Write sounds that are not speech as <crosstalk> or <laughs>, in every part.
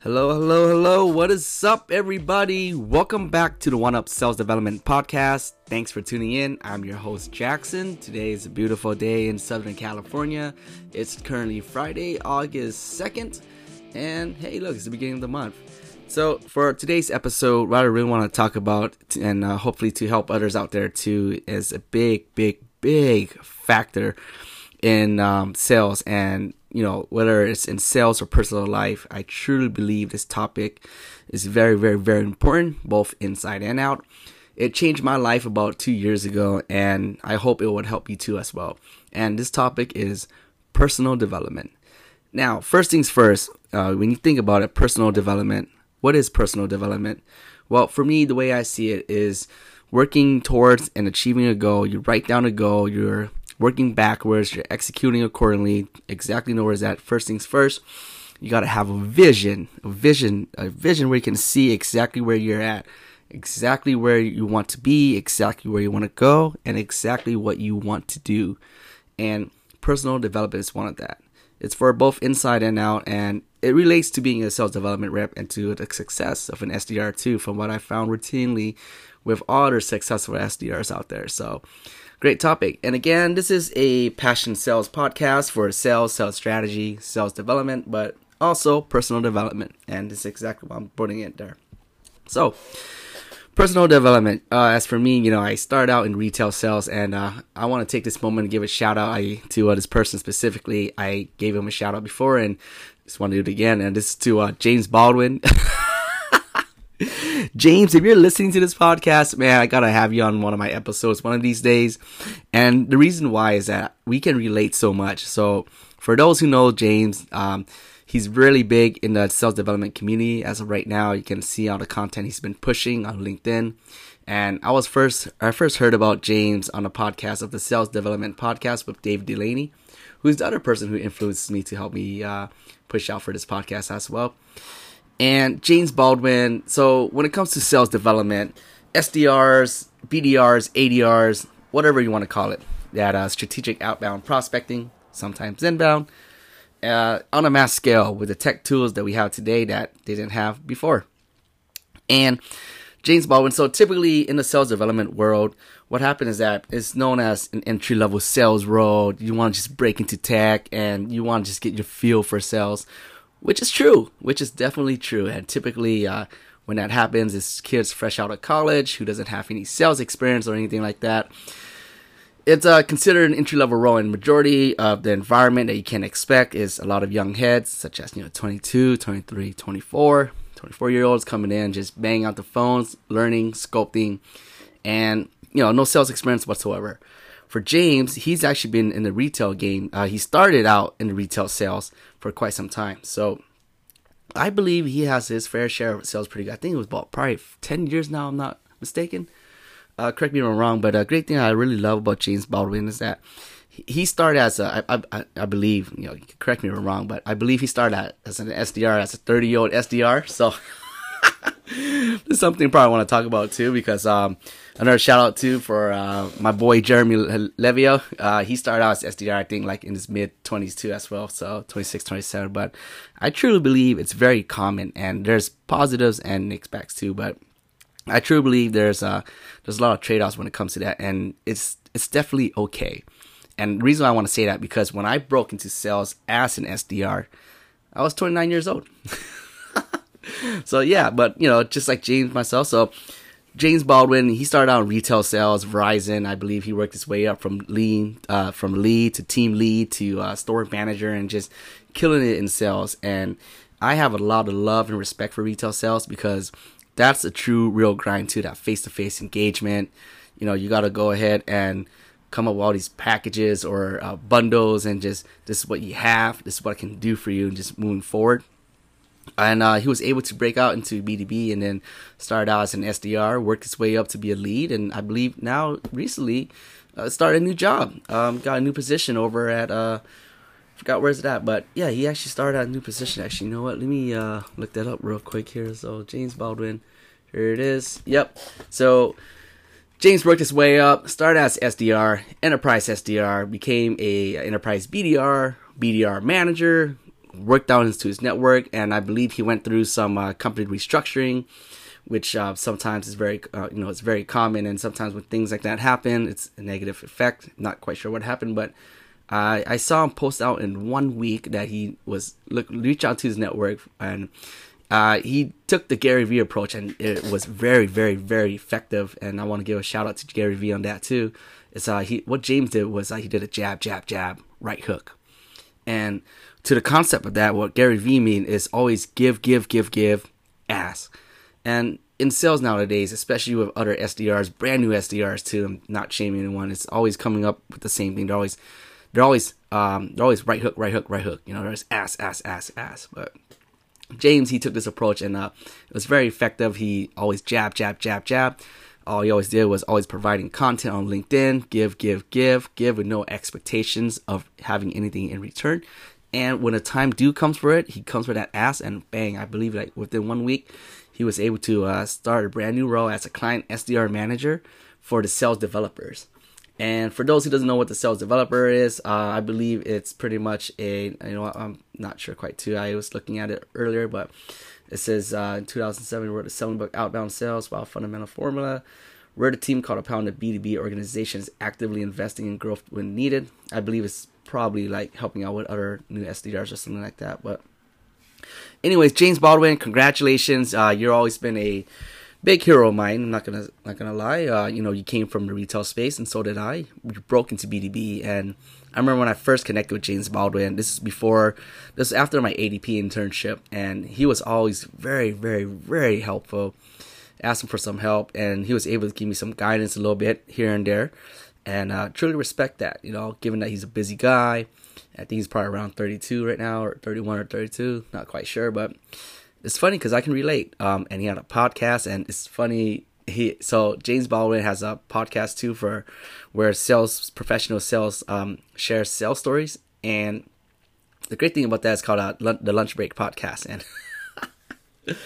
Hello, hello, hello. What is up, everybody? Welcome back to the One Up Sales Development Podcast. Thanks for tuning in. I'm your host, Jackson. Today is a beautiful day in Southern California. It's currently Friday, August 2nd. And hey, look, it's the beginning of the month. So, for today's episode, what I really want to talk about, and uh, hopefully to help others out there too, is a big, big, big factor in um, sales and you know, whether it's in sales or personal life, I truly believe this topic is very, very, very important, both inside and out. It changed my life about two years ago, and I hope it would help you too as well. And this topic is personal development. Now, first things first, uh, when you think about it, personal development, what is personal development? Well, for me, the way I see it is working towards and achieving a goal. You write down a goal, you're working backwards, you're executing accordingly, exactly know where it's at. First things first, you got to have a vision, a vision, a vision where you can see exactly where you're at, exactly where you want to be, exactly where you want to go, and exactly what you want to do. And personal development is one of that. It's for both inside and out, and it relates to being a sales development rep and to the success of an SDR too, from what I found routinely with other successful SDRs out there. So, Great topic. And again, this is a passion sales podcast for sales, sales strategy, sales development, but also personal development. And this is exactly why I'm putting it there. So, personal development. Uh, as for me, you know, I started out in retail sales, and uh, I want to take this moment and give a shout out I, to uh, this person specifically. I gave him a shout out before, and just want to do it again. And this is to uh, James Bawden. <laughs> James, if you're listening to this podcast, man, I gotta have you on one of my episodes one of these days. And the reason why is that we can relate so much. So, for those who know James, um, he's really big in the sales development community as of right now. You can see all the content he's been pushing on LinkedIn. And I was first, I first heard about James on a podcast of the Sales Development Podcast with Dave Delaney, who's the other person who influenced me to help me uh, push out for this podcast as well and James Bawden. So when it comes to sales development, SDRs, BDRs, ADRs, whatever you want to call it, that uh, strategic outbound prospecting, sometimes inbound, uh, on a mass scale with the tech tools that we have today that they didn't have before. And James Bawden. So typically in the sales development world, what happens is that it's known as an entry level sales role. You want to just break into tech and you want to just get your feel for sales which is true, which is definitely true. And typically, uh, when that happens, it's kids fresh out of college who doesn't have any sales experience or anything like that. It's uh, considered an entry level role, and majority of the environment that you can expect is a lot of young heads, such as you know 22, 23, 24, 24 year olds coming in, just banging out the phones, learning, sculpting, and you know no sales experience whatsoever for James, he's actually been in the retail game. Uh, he started out in the retail sales for quite some time. So I believe he has his fair share of sales pretty good. I think it was about probably 10 years now, I'm not mistaken. Uh, correct me if I'm wrong, but a great thing I really love about James Bawden is that he started as a, I, I, I believe, you know, correct me if I'm wrong, but I believe he started as an SDR, as a 30 year old SDR. So <laughs> <laughs> something probably want to talk about too, because um, another shout out too for uh, my boy Jeremy Levio. Uh, he started out as SDR, I think, like in his mid 20s too, as well. So 26, 27. But I truly believe it's very common, and there's positives and expects too. But I truly believe there's uh there's a lot of trade offs when it comes to that, and it's it's definitely okay. And the reason I want to say that because when I broke into sales as an SDR, I was 29 years old. <laughs> so yeah, but you know, just like James myself, so James Bawden, he started out in retail sales, Verizon. I believe he worked his way up from lead, uh, from lead to team lead to uh, store manager, and just killing it in sales. And I have a lot of love and respect for retail sales because that's a true, real grind too. That face-to-face engagement. You know, you got to go ahead and come up with all these packages or uh, bundles, and just this is what you have. This is what I can do for you, and just moving forward and uh, he was able to break out into BDB and then started out as an SDR, worked his way up to be a lead, and I believe now recently uh, started a new job, um, got a new position over at uh, forgot where's it at, but yeah, he actually started a new position. Actually, you know what? Let me uh, look that up real quick here. So James Bawden, here it is. Yep. So James worked his way up, started as SDR, enterprise SDR, became a enterprise BDR, BDR manager, worked out into his network, and I believe he went through some uh, company restructuring, which uh, sometimes is very, uh, you know, it's very common. And sometimes when things like that happen, it's a negative effect. Not quite sure what happened, but I saw him post out in one week that he was look reach out to his network and. Uh, he took the Gary Vee approach and it was very, very, very effective. And I want to give a shout out to Gary Vee on that too. It's uh, he what James did was uh, he did a jab, jab, jab, right hook, and to the concept of that, what Gary Vee mean is always give, give, give, give, ask. And in sales nowadays, especially with other SDRs, brand new SDRs too, I'm not shaming anyone. It's always coming up with the same thing. They're always, they're always, um, they're always right hook, right hook, right hook. You know, there's ass, ass, ass, ass. But James, he took this approach and uh, it was very effective. He always jab, jab, jab, jab. All he always did was always providing content on LinkedIn, give, give, give, give with no expectations of having anything in return. And when the time due comes for it, he comes for that ass, and bang! I believe like within one week, he was able to uh, start a brand new role as a client SDR manager for the sales developers. And for those who doesn't know what the sales developer is, uh, I believe it's pretty much a you know I'm not sure quite too. I was looking at it earlier, but it says uh, in 2007 we wrote a selling book, Outbound Sales, while fundamental formula. We're the team called upon the B2B organizations actively investing in growth when needed. I believe it's probably like helping out with other new SDRs or something like that. But, anyways, James Bawden, congratulations. Uh, you've always been a big hero of mine. I'm not gonna not gonna lie. Uh, you know, you came from the retail space, and so did I. We broke into B2B, and I remember when I first connected with James Bawden. This is before, this is after my ADP internship, and he was always very, very, very helpful. Asked him for some help, and he was able to give me some guidance a little bit here and there and uh, truly respect that. You know, given that he's a busy guy, I think he's probably around 32 right now, or 31 or 32, not quite sure, but it's funny because I can relate. Um, and he had a podcast, and it's funny. He so James Bawden has a podcast too for where sales professional sales um, share sales stories, and the great thing about that is called uh, the Lunch Break Podcast, and <laughs>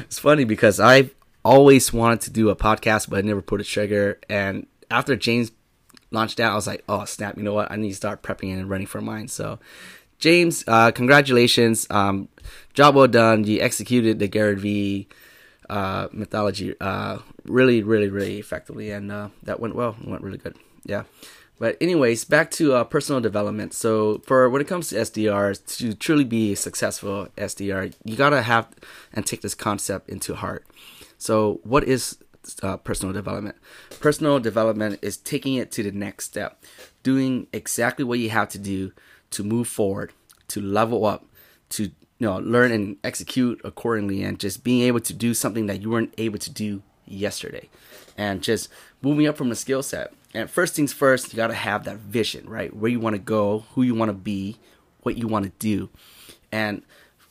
it's funny because I've always wanted to do a podcast, but I never put a trigger. And after James launched out, I was like, oh snap! You know what? I need to start prepping and running for mine. So, James, uh, congratulations! Um, job well done. You executed the Gary Vee uh, mythology uh, really, really, really effectively, and uh, that went well. It went really good. Yeah. But anyways, back to uh, personal development. So for when it comes to SDRs, to truly be a successful SDR, you gotta have and take this concept into heart. So what is uh, personal development. Personal development is taking it to the next step, doing exactly what you have to do to move forward, to level up, to you know learn and execute accordingly, and just being able to do something that you weren't able to do yesterday, and just moving up from the skill set. And first things first, you got to have that vision, right? Where you want to go, who you want to be, what you want to do, and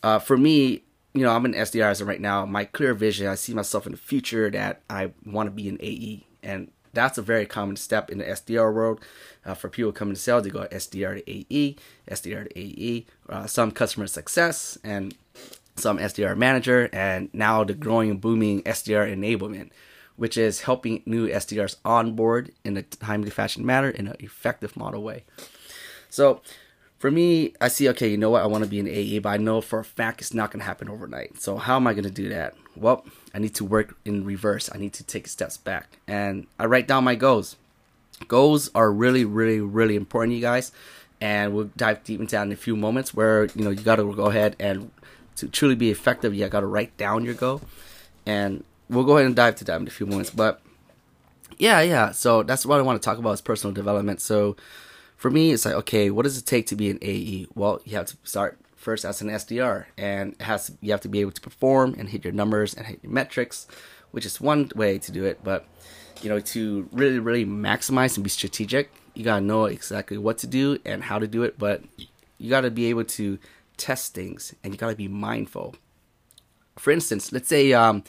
uh, for me, you know, I'm an SDR as of right now. My clear vision, I see myself in the future that I want to be an AE, and that's a very common step in the SDR world. Uh, for people coming to sales, they go SDR to AE, SDR to AE, uh, some customer success, and some SDR manager, and now the growing, booming SDR enablement, which is helping new SDRs onboard in a timely fashion manner in an effective model way. So for me, I see, okay, you know what? I want to be an AE, but I know for a fact it's not going to happen overnight. So, how am I going to do that? Well, I need to work in reverse. I need to take steps back. And I write down my goals. Goals are really, really, really important, you guys. And we'll dive deep into that in a few moments where, you know, you got to go ahead and to truly be effective, you got to write down your goal. And we'll go ahead and dive to that in a few moments. But yeah, yeah. So, that's what I want to talk about is personal development. So, for me, it's like, okay, what does it take to be an AE? Well, you have to start first as an SDR, and has to, you have to be able to perform and hit your numbers and hit your metrics, which is one way to do it. But you know, to really, really maximize and be strategic, you gotta know exactly what to do and how to do it. But you gotta be able to test things, and you gotta be mindful. For instance, let's say um,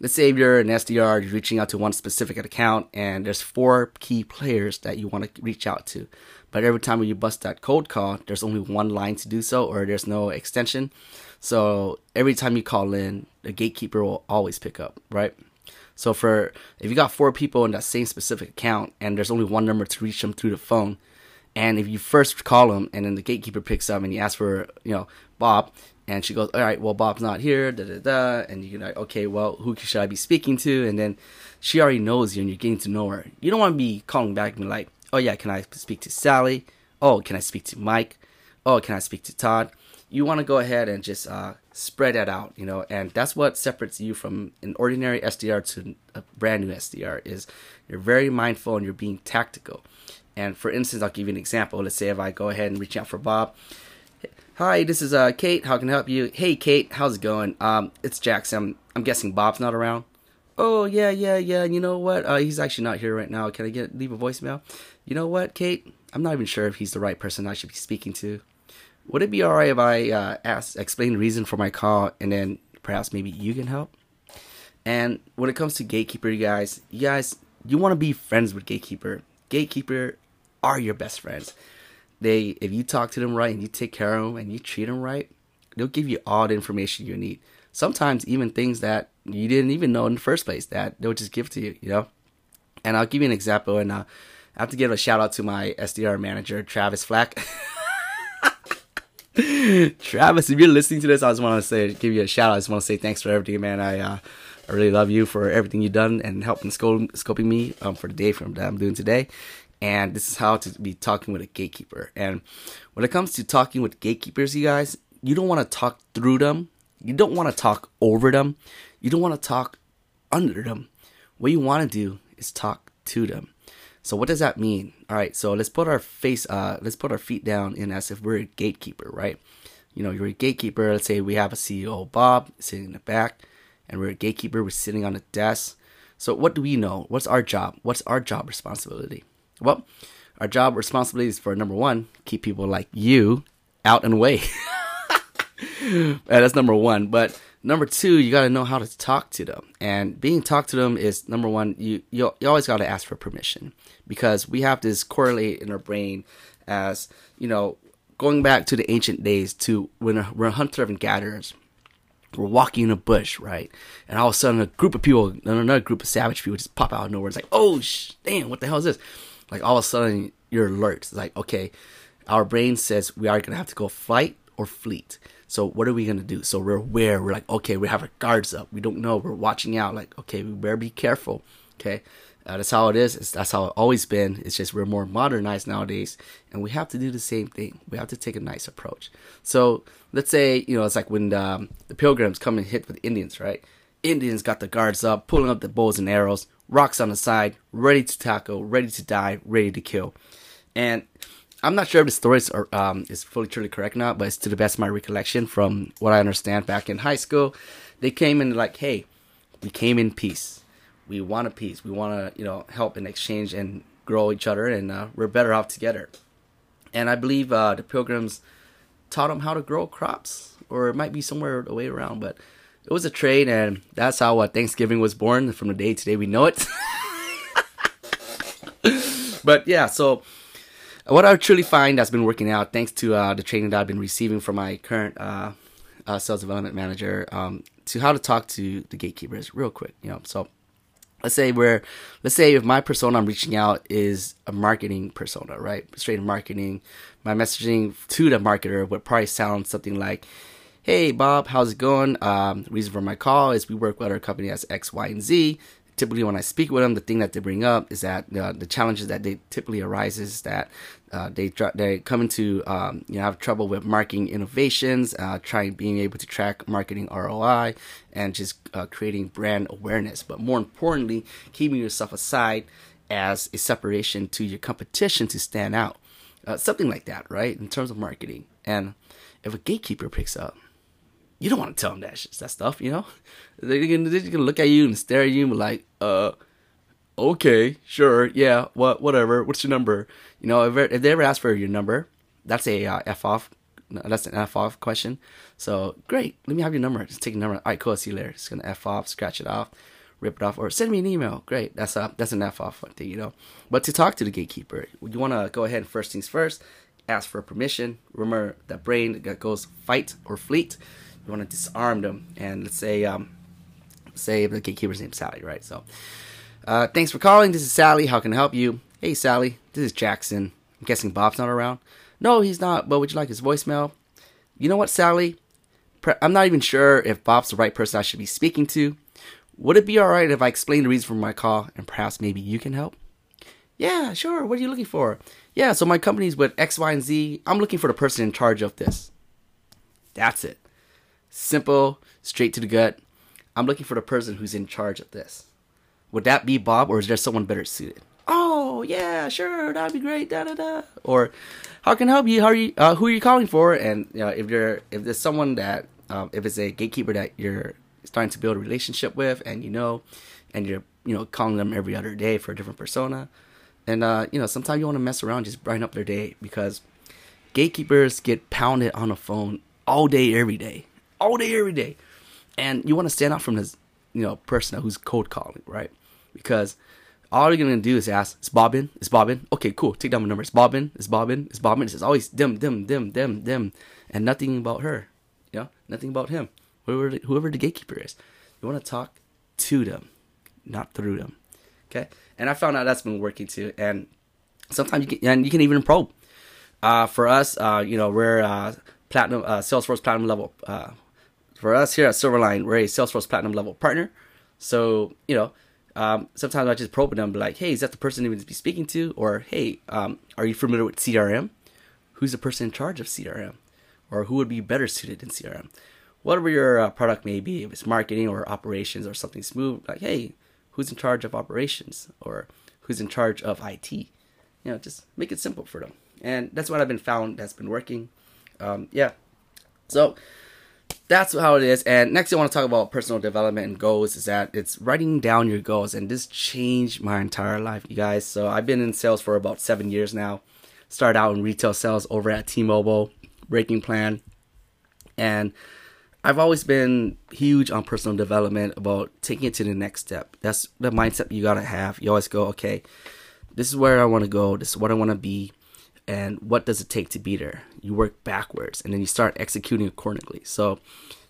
let's say you're an SDR, you're reaching out to one specific account, and there's four key players that you want to reach out to. But every time you bust that cold call, there's only one line to do so, or there's no extension. So every time you call in, the gatekeeper will always pick up, right? So for if you got four people in that same specific account and there's only one number to reach them through the phone, And if you first call them and then the gatekeeper picks up and you ask for, you know, Bob, and she goes, all right, well, Bob's not here, da da da. And you're like, okay, well, who should I be speaking to? And then she already knows you and you're getting to know her. You don't want to be calling back and be like, oh, yeah, can I speak to Sally? Oh, can I speak to Mike? Oh, can I speak to Todd? You want to go ahead and just uh, spread that out, you know, and that's what separates you from an ordinary SDR to a brand new SDR is you're very mindful and you're being tactical. And for instance, I'll give you an example. Let's say if I go ahead and reach out for Bob. Hi, this is uh, Kate. How can I help you? Hey, Kate, how's it going? Um, it's Jackson. I'm, I'm guessing Bob's not around. Oh yeah, yeah, yeah. You know what? Uh, he's actually not here right now. Can I get leave a voicemail? You know what, Kate? I'm not even sure if he's the right person I should be speaking to. Would it be alright if I uh, ask, explain the reason for my call, and then perhaps maybe you can help? And when it comes to Gatekeeper, you guys, you guys, you want to be friends with Gatekeeper. Gatekeeper are your best friends. They, if you talk to them right and you take care of them and you treat them right, they'll give you all the information you need. Sometimes even things that you didn't even know in the first place that they'll just give to you, you know. And I'll give you an example, and uh, I have to give a shout out to my SDR manager, Travis Flack. <laughs> Travis, if you're listening to this, I just want to say, give you a shout out. I just want to say thanks for everything, man. I, uh, I really love you for everything you've done and helping scoping me um, for the day from that I'm doing today. And this is how to be talking with a gatekeeper. And when it comes to talking with gatekeepers, you guys, you don't want to talk through them. You don't want to talk over them. You don't want to talk under them. What you want to do is talk to them. So what does that mean? All right, so let's put our face, uh, let's put our feet down in as if we're a gatekeeper, right? You know, you're a gatekeeper. Let's say we have a CEO, Bob, sitting in the back, and we're a gatekeeper. We're sitting on the desk. So what do we know? What's our job? What's our job responsibility? Well, our job responsibility is for number one, keep people like you out and away. <laughs> that's number one. But number two, you got to know how to talk to them. And being talked to them is number one. You you, you always got to ask for permission because we have this correlate in our brain as you know going back to the ancient days to when we're hunters and gatherers. We're walking in a bush, right? And all of a sudden, a group of people, another group of savage people, just pop out of nowhere. It's like, oh, sh- damn, what the hell is this? Like all of a sudden, you're alert. It's like, okay, our brain says we are gonna have to go fight or fleet. So what are we gonna do? So we're aware. We're like, okay, we have our guards up. We don't know. We're watching out. Like, okay, we better be careful. Okay, uh, that's how it is. It's, that's how it always been. It's just we're more modernized nowadays, and we have to do the same thing. We have to take a nice approach. So let's say you know it's like when the, um, the pilgrims come and hit with Indians, right? Indians got the guards up, pulling up the bows and arrows, rocks on the side, ready to tackle, ready to die, ready to kill. And I'm not sure if the story is, um, is fully truly correct now, but it's to the best of my recollection from what I understand back in high school. They came in like, hey, we came in peace. We want a peace. We want to, you know, help and exchange and grow each other, and uh, we're better off together. And I believe uh, the pilgrims taught them how to grow crops, or it might be somewhere the way around, but it was a trade, and that's how uh, Thanksgiving was born from the day today we know it. <laughs> but yeah, so what I truly find that's been working out, thanks to uh, the training that I've been receiving from my current uh, uh, sales development manager, um, to how to talk to the gatekeepers real quick. You know, so let's say we're, let's say if my persona I'm reaching out is a marketing persona, right? Straight marketing, my messaging to the marketer would probably sound something like, "Hey Bob, how's it going? Um, reason for my call is we work with our company as X, Y, and Z typically when I speak with them, the thing that they bring up is that uh, the challenges that they typically arises that uh, they they come into um, you know have trouble with marketing innovations, uh, trying being able to track marketing ROI, and just uh, creating brand awareness. But more importantly, keeping yourself aside as a separation to your competition to stand out, uh, something like that, right? In terms of marketing, and if a gatekeeper picks up you don't want to tell them that shit, that stuff, you know. They're gonna, they're gonna look at you and stare at you and like, uh, okay, sure, yeah, what, whatever. What's your number? You know, if, if they ever ask for your number, that's a uh, f off. That's an f off question. So great, let me have your number. Just take a number. All right, cool. See you later. Just gonna f off, scratch it off, rip it off, or send me an email. Great. That's a that's an f off thing, you know. But to talk to the gatekeeper, you want to go ahead. First things first, ask for permission. Remember that brain that goes fight or fleet you want to disarm them. And let's say, um, say the gatekeeper's name Sally, right? So, uh, thanks for calling. This is Sally. How can I help you? Hey, Sally. This is Jackson. I'm guessing Bob's not around. No, he's not. But would you like his voicemail? You know what, Sally? I'm not even sure if Bob's the right person I should be speaking to. Would it be alright if I explain the reason for my call and perhaps maybe you can help? Yeah, sure. What are you looking for? Yeah, so my company's with X, Y, and Z. I'm looking for the person in charge of this. That's it. Simple, straight to the gut. I'm looking for the person who's in charge of this. Would that be Bob or is there someone better suited? Oh, yeah, sure, that'd be great. Da da da. Or how can I help you? How are you? Uh, who are you calling for? And you know, if you're if there's someone that um, if it's a gatekeeper that you're starting to build a relationship with, and you know, and you're you know calling them every other day for a different persona, and uh, you know sometimes you want to mess around, just brighten up their day because gatekeepers get pounded on the phone all day, every day, all day, every day, and you want to stand out from this you know person who's cold calling, right? Because all you're gonna do is ask, "Is Bobbin? Is Bobbin? Okay, cool. Take down my number. Is Bobbin? Is Bobbin? Is Bobbin? It's always them, them, them, them, them, and nothing about her. You know, nothing about him. Whoever the, whoever the gatekeeper is, you want to talk to them, not through them. Okay, and I found out that's been working too. And sometimes you can and you can even probe. Uh, for us, uh, you know, we're uh, platinum uh, Salesforce platinum level. For us here at Silverline, we're a Salesforce platinum level partner. So you know um, sometimes I just probe them, be like, hey, is that the person you need to be speaking to? Or, hey, um, are you familiar with CRM? Who's the person in charge of CRM? Or who would be better suited in CRM? Whatever your uh, product may be, if it's marketing or operations or something smooth, like, hey, who's in charge of operations? Or who's in charge of IT? You know, just make it simple for them. And that's what I've been found that's been working. Um, yeah. So, that's how it is. And next, I want to talk about personal development and goals. Is that it's writing down your goals, and this changed my entire life, you guys. So I've been in sales for about seven years now. Started out in retail sales over at T-Mobile, Breaking Plan, and I've always been huge on personal development about taking it to the next step. That's the mindset you gotta have. You always go, okay, this is where I want to go. This is what I want to be and what does it take to be there you work backwards and then you start executing accordingly. So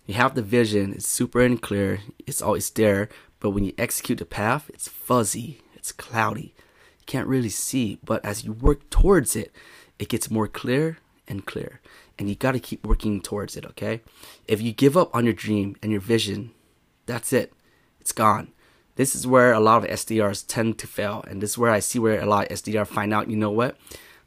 you have the vision it's super and clear it's always there but when you execute the path it's fuzzy it's cloudy. You can't really see but as you work towards it it gets more clear and clear and you got to keep working towards it okay? If you give up on your dream and your vision that's it. It's gone. This is where a lot of SDRs tend to fail and this is where I see where a lot of SDR find out you know what?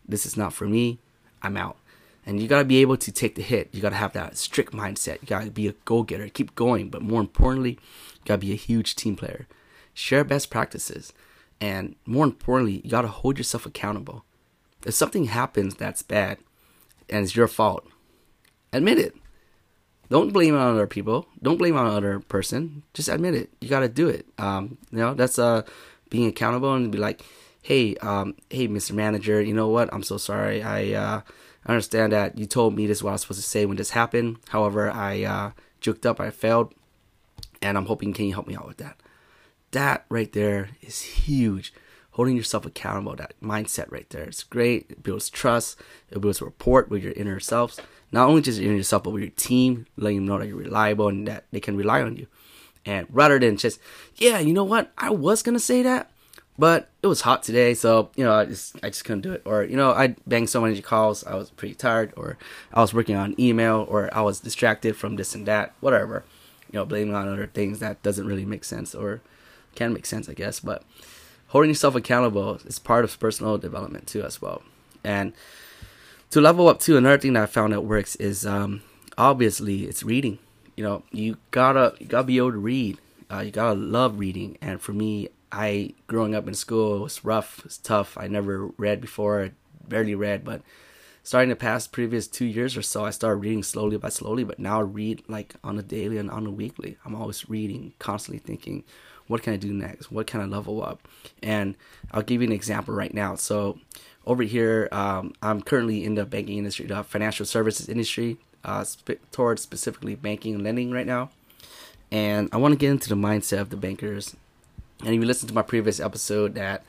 This is not for me. I'm out. And you got to be able to take the hit. You got to have that strict mindset. You got to be a go getter, keep going. But more importantly, you got to be a huge team player. Share best practices. And more importantly, you got to hold yourself accountable. If something happens that's bad and it's your fault, admit it. Don't blame it on other people. Don't blame it on other person. Just admit it. You got to do it. Um, you know, that's uh, being accountable and be like, hey, um, hey, Mr. Manager, you know what? I'm so sorry. I uh, understand that you told me this is what I was supposed to say when this happened. However, I uh, juked up, I failed, and I'm hoping can you help me out with that? That right there is huge. Holding yourself accountable, that mindset right there. It's great. It builds trust. It builds rapport with your inner selves. Not only just your inner self, but with your team, letting them know that you're reliable and that they can rely on you. And rather than just, yeah, you know what? I was gonna say that, but it was hot today, so you know I just I just couldn't do it. Or you know I banged so many calls, I was pretty tired, or I was working on email, or I was distracted from this and that, whatever. You know, blaming on other things that doesn't really make sense or can make sense, I guess. But holding yourself accountable is part of personal development too, as well. And to level up too, another thing that I found that works is um, obviously it's reading. You know, you gotta you gotta be able to read. Uh, you gotta love reading, and for me, I growing up in school it was rough, it was tough. I never read before, barely read, but starting the past previous two years or so, I started reading slowly by slowly. But now I read like on a daily and on a weekly. I'm always reading, constantly thinking, what can I do next? What can I level up? And I'll give you an example right now. So over here, um, I'm currently in the banking industry, the financial services industry, uh, sp- towards specifically banking and lending right now. And I want to get into the mindset of the bankers and if you listen to my previous episode, that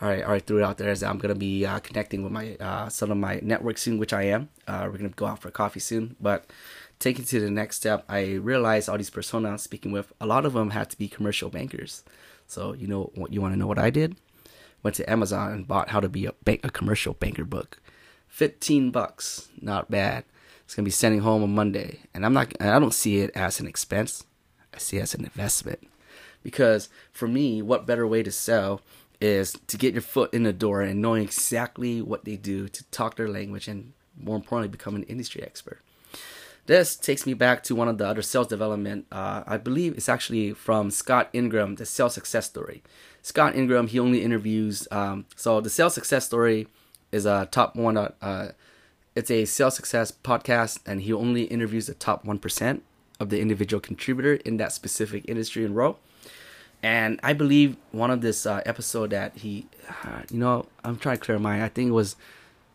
all right, threw it out there is I'm gonna be uh, connecting with my uh, some of my network soon, which I am. Uh, we're gonna go out for coffee soon, but taking to the next step, I realized all these personas I'm speaking with, a lot of them had to be commercial bankers. So you know what you want to know what I did? went to Amazon and bought How to Be a Bank a Commercial Banker book. 15 bucks, not bad. It's gonna be sending home on Monday, and I'm not. I don't see it as an expense. I see it as an investment, because for me, what better way to sell is to get your foot in the door and knowing exactly what they do to talk their language and more importantly become an industry expert. This takes me back to one of the other sales development. Uh, I believe it's actually from Scott Ingram, the sales success story. Scott Ingram, he only interviews. Um, so the sales success story is a top one. Uh, it's a sales success podcast, and he only interviews the top one percent of the individual contributor in that specific industry and role. And I believe one of this uh, episode that he, uh, you know, I'm trying to clear my. I think it was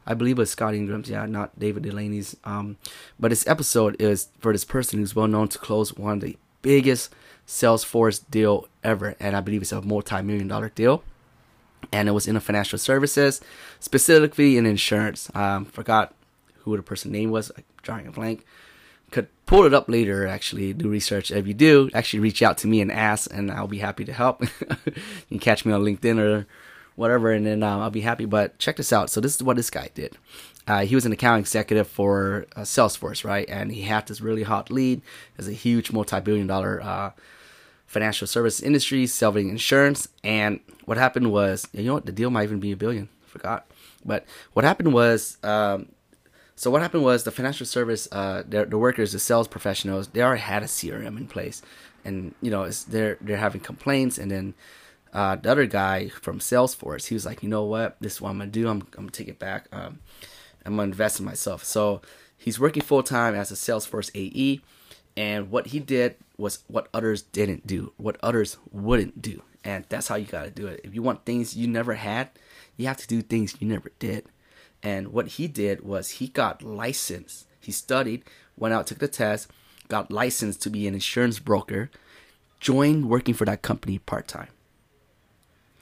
I believe it was Scott Ingram's, yeah, not David Delaney's. Um, but this episode is for this person who's well known to close one of the biggest Salesforce deal ever, and I believe it's a multi-million dollar deal. And it was in the financial services, specifically in insurance. Um, forgot who the person name was, I'm drawing a blank. Pull it up later, actually, do research. If you do, actually reach out to me and ask, and I'll be happy to help. <laughs> you can catch me on LinkedIn or whatever, and then um, I'll be happy. But check this out. So this is what this guy did. Uh, he was an account executive for uh, Salesforce, right? And he had this really hot lead as a huge multi-billion-dollar uh, financial service industry selling insurance. And what happened was, you know what? The deal might even be a billion. I forgot. But what happened was, um, so what happened was the financial service, uh, the, the workers, the sales professionals, they already had a CRM in place, and you know, they're they're having complaints, and then uh, the other guy from Salesforce, he was like, you know what, this is what I'm gonna do. I'm, I'm gonna take it back. Um, I'm gonna invest in myself. So he's working full time as a Salesforce AE, and what he did was what others didn't do, what others wouldn't do, and that's how you gotta do it. If you want things you never had, you have to do things you never did. And what he did was he got licensed. He studied, went out, took the test, got licensed to be an insurance broker, joined working for that company part time.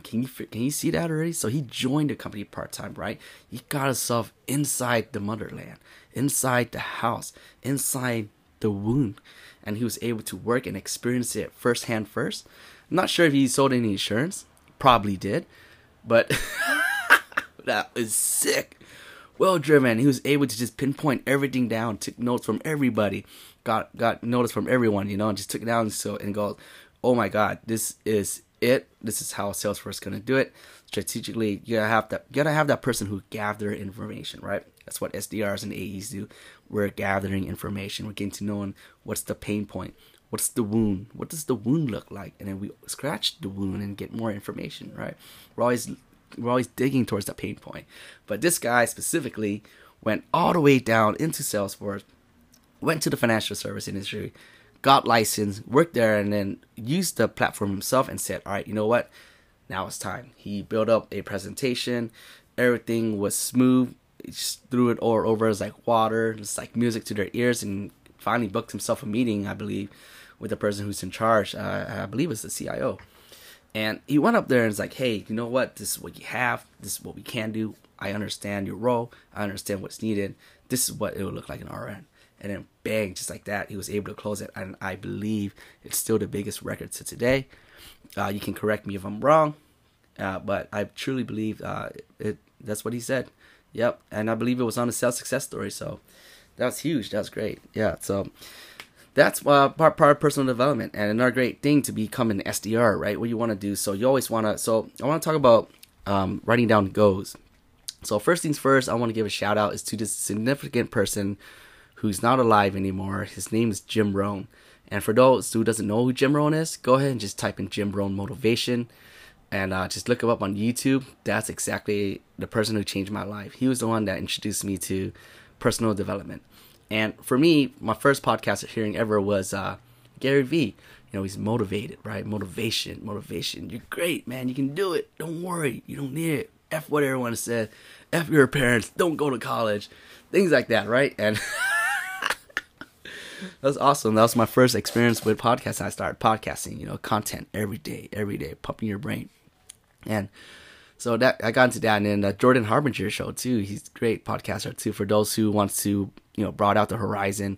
Can you can you see that already? So he joined the company part time, right? He got himself inside the motherland, inside the house, inside the wound, and he was able to work and experience it firsthand. First, I'm not sure if he sold any insurance. Probably did, but <laughs> that was sick. Well driven. He was able to just pinpoint everything down, took notes from everybody, got got notes from everyone, you know, and just took it down so and go, oh my god, this is it. This is how Salesforce is gonna do it. Strategically, you gotta have that. You gotta have that person who gather information, right? That's what SDRs and AEs do. We're gathering information. We're getting to knowing what's the pain point, what's the wound, what does the wound look like, and then we scratch the wound and get more information, right? We're always we're always digging towards the pain point. But this guy specifically went all the way down into Salesforce, went to the financial service industry, got licensed, worked there, and then used the platform himself and said, all right, you know what? Now it's time. He built up a presentation. Everything was smooth. He just threw it all over as like water. It's like music to their ears. And finally booked himself a meeting, I believe, with the person who's in charge. Uh, I believe it's the CIO. And he went up there and was like, hey, you know what? This is what you have. This is what we can do. I understand your role. I understand what's needed. This is what it would look like in RN and then bang, just like that, he was able to close it. And I believe it's still the biggest record to today. Uh, you can correct me if I'm wrong, uh, but I truly believe uh, it. That's what he said. Yep, and I believe it was on the sales success story. So that was huge. That was great. Yeah. So that's uh, part part of personal development and another great thing to become an SDR, right? What you want to do. So you always want to. So I want to talk about um, writing down goals. So first things first, I want to give a shout out is to this significant person who's not alive anymore. His name is Jim Rohn. And for those who doesn't know who Jim Rohn is, go ahead and just type in Jim Rohn motivation and uh, just look him up on YouTube. That's exactly the person who changed my life. He was the one that introduced me to personal development. And for me, my first podcast hearing ever was uh, Gary Vee. You know, he's motivated, right? Motivation, motivation. You're great, man. You can do it. Don't worry. You don't need it. F what everyone said. F your parents. Don't go to college. Things like that, right? And <laughs> that was awesome. That was my first experience with podcasting. I started podcasting, you know, content every day, every day, pumping your brain. And so that I got into that, and then the Jordan Harbinger show too. He's a great podcaster too. For those who wants to, you know, broaden out the horizon,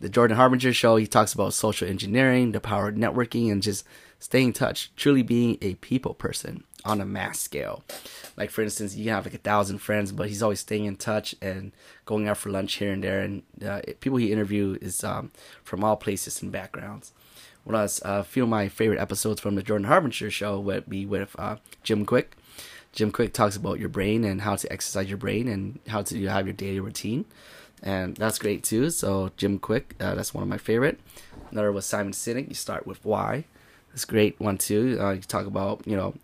the Jordan Harbinger show, he talks about social engineering, the power of networking, and just staying in touch, truly being a people person on a mass scale. Like for instance, you have like a thousand friends, but he's always staying in touch and going out for lunch here and there. And uh, people he interview is um, from all places and backgrounds. One of uh, a few of my favorite episodes from the Jordan Harbinger show would be with uh, Jim Kwik. Jim Kwik talks about your brain and how to exercise your brain and how to have your daily routine and that's great too. So Jim Kwik, uh, that's one of my favorite. Another was Simon Sinek. You start with why. That's great one too. Uh, you talk about you know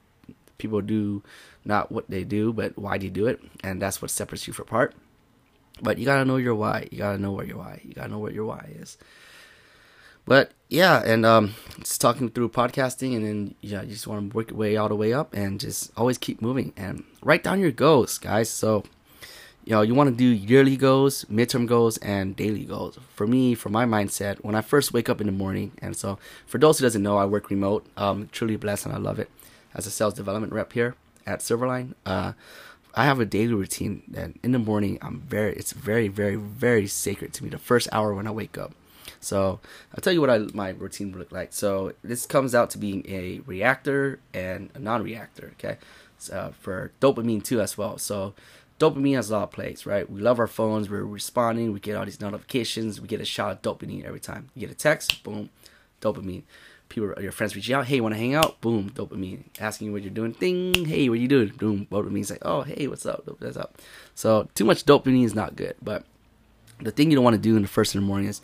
people do not what they do, but why do you do it, and that's what separates you from apart. But you gotta know your why. You gotta know where your why. You gotta know what your why is. But yeah, and um, just talking through podcasting, and then yeah, you just want to work your way all the way up, and just always keep moving and write down your goals, guys. So you know, you want to do yearly goals, midterm goals, and daily goals. For me, for my mindset, when I first wake up in the morning, and so for those who doesn't know, I work remote. Um, truly blessed, and I love it. As a sales development rep here at Silverline, uh, I have a daily routine, and in the morning, I'm very, it's very, very, very sacred to me. The first hour when I wake up. So I'll tell you what I, my routine would look like. So this comes out to being a reactor and a non-reactor. Okay, so for dopamine too as well. So dopamine has a lot of place, right? We love our phones, we're responding, we get all these notifications, we get a shot of dopamine every time. You get a text, boom, dopamine. People, your friends reaching out, hey, want to hang out? Boom, dopamine. Asking you what you're doing, ding, hey, what you doing? Boom, dopamine's like, oh, hey, what's up? What's up? So too much dopamine is not good. But the thing you don't want to do in the first in the morning is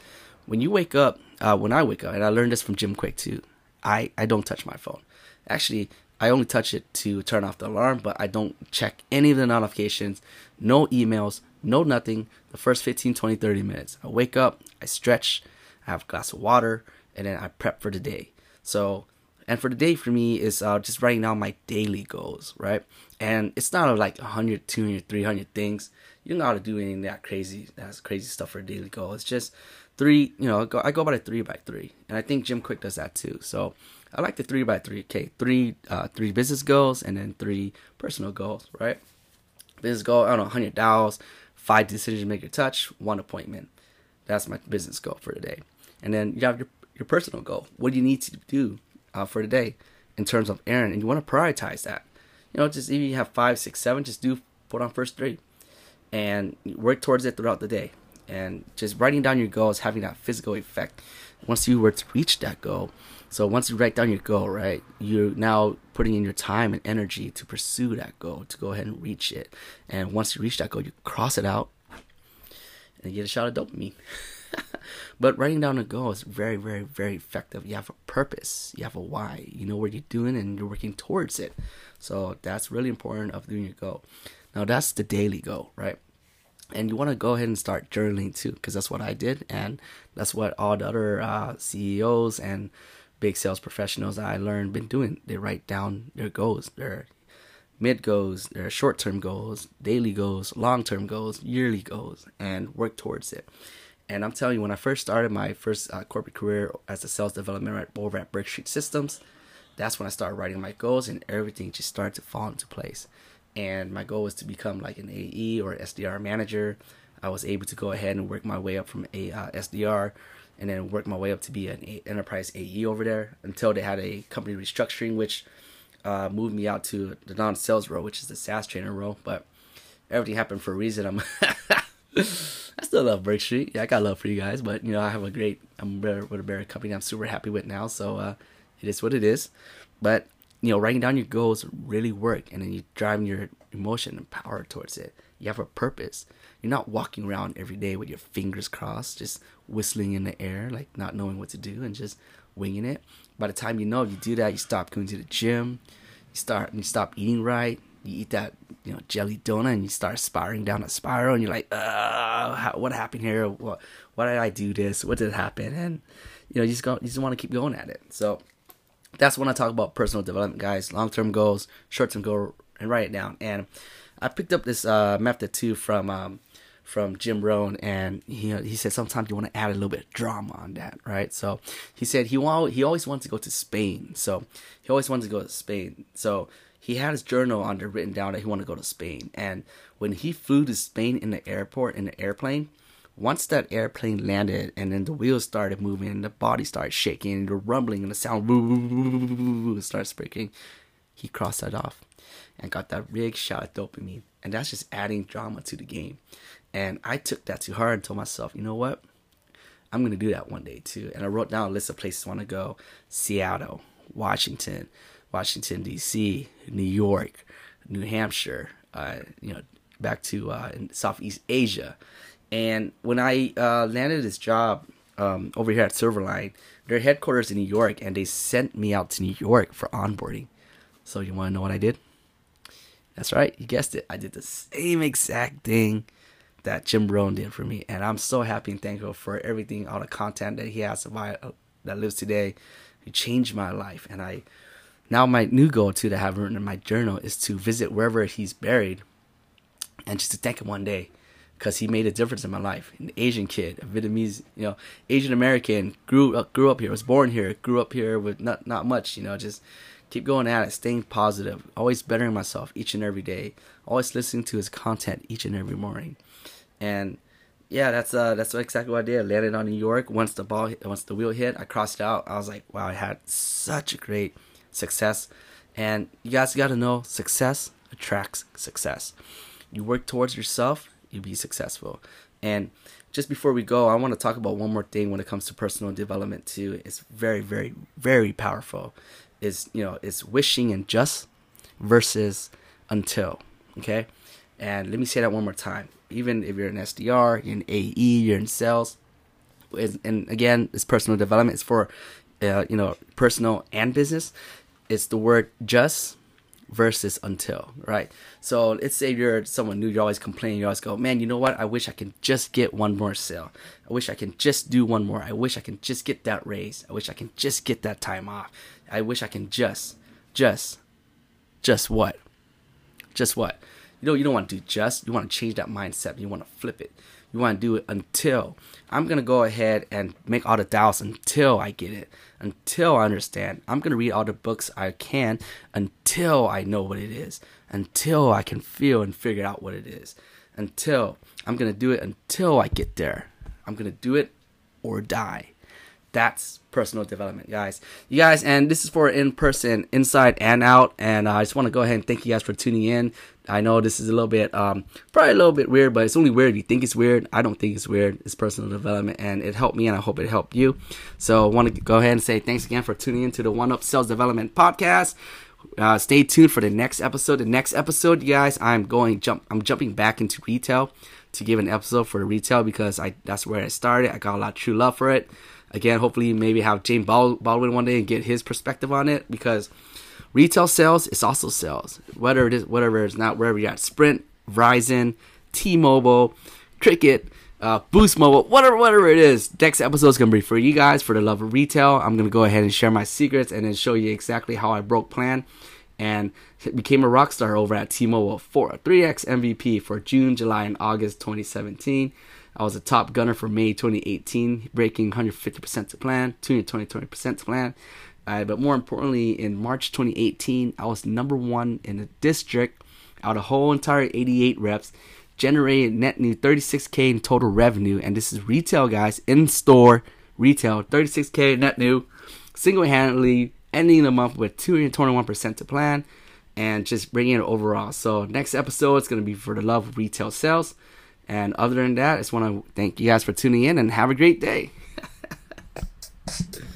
when you wake up. Uh, when I wake up, and I learned this from Jim Kwik too. I I don't touch my phone. Actually, I only touch it to turn off the alarm, but I don't check any of the notifications, no emails, no nothing. The first 15, 20, 30 minutes. I wake up, I stretch, I have a glass of water, and then I prep for the day. So, and for the day for me is uh, just writing down my daily goals, right? And it's not like 100, 200, 300 things. You don't know how to do anything that crazy, that's crazy stuff for a daily goal. It's just three, you know, I go, about a three by three. And I think Jim Kwik does that too. So, I like the three by three. Okay, three uh, three business goals and then three personal goals. Right? Business goal. I don't know, hundred dollars, five decision maker touch, one appointment. That's my business goal for the day. And then you have your your personal goal. What do you need to do uh, for the day in terms of errand? And you want to prioritize that. You know, just if you have five, six, seven, just do put on first three, and work towards it throughout the day. And just writing down your goals, having that physical effect. Once you were to reach that goal, so once you write down your goal, right, you're now putting in your time and energy to pursue that goal, to go ahead and reach it. And once you reach that goal, you cross it out and you get a shot of dopamine. <laughs> but writing down a goal is very, very, very effective. You have a purpose, you have a why, you know what you're doing, and you're working towards it. So that's really important of doing your goal. Now that's the daily goal, right? And you want to go ahead and start journaling too because that's what i did and that's what all the other uh, ceos and big sales professionals that I learned been doing. They write down their goals, their mid goals, their short term goals, daily goals, long term goals, yearly goals, and work towards it. And I'm telling you, when I first started my first uh, corporate career as a sales development rep over at Brick Street Systems, that's when I started writing my goals, and everything just started to fall into place. And my goal was to become like an AE or SDR manager. I was able to go ahead and work my way up from a uh, SDR and then work my way up to be an enterprise AE over there until they had a company restructuring, which uh, moved me out to the non-sales role, which is the SaaS trainer role. But everything happened for a reason. I'm <laughs> I still love Brick Street. Yeah, I got love for you guys, but you know I have a great I'm with a better company I'm super happy with now. So uh, it is what it is. But you know, writing down your goals really work, and then you driving your emotion and power towards it. You have a purpose. You're not walking around every day with your fingers crossed, just whistling in the air, like not knowing what to do and just winging it. By the time you know you do that, you stop going to the gym, you start you stop eating right, you eat that you know jelly donut and you start spiraling down a spiral and you're like, uh, what happened here? What why did I do this? What did happen? And you know, you just go you just want to keep going at it. So that's when I talk about personal development, guys. Long term goals, short term goal, and write it down. And I picked up this uh, method too from um, from Jim Rohn, and he he said sometimes you want to add a little bit of drama on that, right? So he said he want, he always wanted to go to Spain, so he always wanted to go to Spain. So he had his journal there written down that he wanted to go to Spain, and when he flew to Spain in the airport in the airplane, once that airplane landed and then the wheels started moving and the body started shaking and the rumbling and the sound starts breaking, he crossed that off and got that big shot of dopamine. And that's just adding drama to the game. And I took that to heart and told myself, you know what? I'm going to do that one day too. And I wrote down a list of places I want to go Seattle, Washington, Washington, D.C., New York, New Hampshire, uh, you know, back to uh, Southeast Asia. And when I uh, landed this job um, over here at Silverline, their headquarters in New York, and they sent me out to New York for onboarding. So you want to know what I did? That's right, you guessed it. I did the same exact thing that Jim Rohn did for me, and I'm so happy and thankful for everything, all the content that he has uh, that lives today. He changed my life, and I now my new goal too to have written in my journal is to visit wherever he's buried, and just to thank him one day because he made a difference in my life. An Asian kid, a Vietnamese, you know, Asian American, grew up, grew up here, was born here, grew up here with not not much, you know, just keep going at it, staying positive, always bettering myself each and every day, always listening to his content each and every morning, and yeah, that's uh that's exactly what I did. Landed on New York. Once the ball, once the wheel hit, I crossed out. I was like, wow, I had such a great success, and you guys got to know, success attracts success. You work towards yourself, you be successful. And just before we go, I want to talk about one more thing when it comes to personal development too. It's very, very, very powerful. Is you know, it's wishing and just versus until. Okay, and let me say that one more time. Even if you're an SDR, you're an AE, you're in sales, and again, it's personal development. It's for uh, you know personal and business. It's the word just versus until, right? So let's say you're someone new, you're always complaining, you always go, man, you know what? I wish I can just get one more sale. I wish I can just do one more. I wish I can just get that raise. I wish I can just get that time off. I wish I can just, just, just what? Just what? You know, you don't want to do just, you want to change that mindset. You want to flip it. You want to do it until I'm going to go ahead and make all the dials until I get it, until I understand. I'm going to read all the books I can until I know what it is, until I can feel and figure out what it is, until I'm going to do it until I get there. I'm going to do it or die. That's personal development, guys. You guys, and this is for in person, inside and out. And I just want to go ahead and thank you guys for tuning in. I know this is a little bit, um, probably a little bit weird, but it's only weird if you think it's weird. I don't think it's weird. It's personal development, and it helped me, and I hope it helped you. So, I want to go ahead and say thanks again for tuning in to the One Up Sales Development Podcast. Uh, stay tuned for the next episode. The next episode, you guys, I'm going jump. I'm jumping back into retail to give an episode for retail because I that's where I started. I got a lot of true love for it. Again, hopefully, maybe have James Bawden one day and get his perspective on it because Retail sales is also sales. Whether it is whatever it's not wherever you're at. Sprint, Verizon, T-Mobile, Cricket, uh, Boost Mobile, whatever whatever it is. Next episode is gonna be for you guys for the love of retail. I'm gonna go ahead and share my secrets and then show you exactly how I broke plan and became a rock star over at T-Mobile for a 3x MVP for June, July, and August 2017. I was a top gunner for May 2018, breaking 150% to plan, 220 20% to plan. Uh, but more importantly, in March 2018, I was number one in the district out of whole entire 88 reps, generated net new 36k in total revenue. And this is retail, guys, in store retail, 36k net new, single handedly ending the month with 221% to plan and just bringing it overall. So, next episode is going to be for the love of retail sales. And other than that, I just want to thank you guys for tuning in and have a great day. <laughs>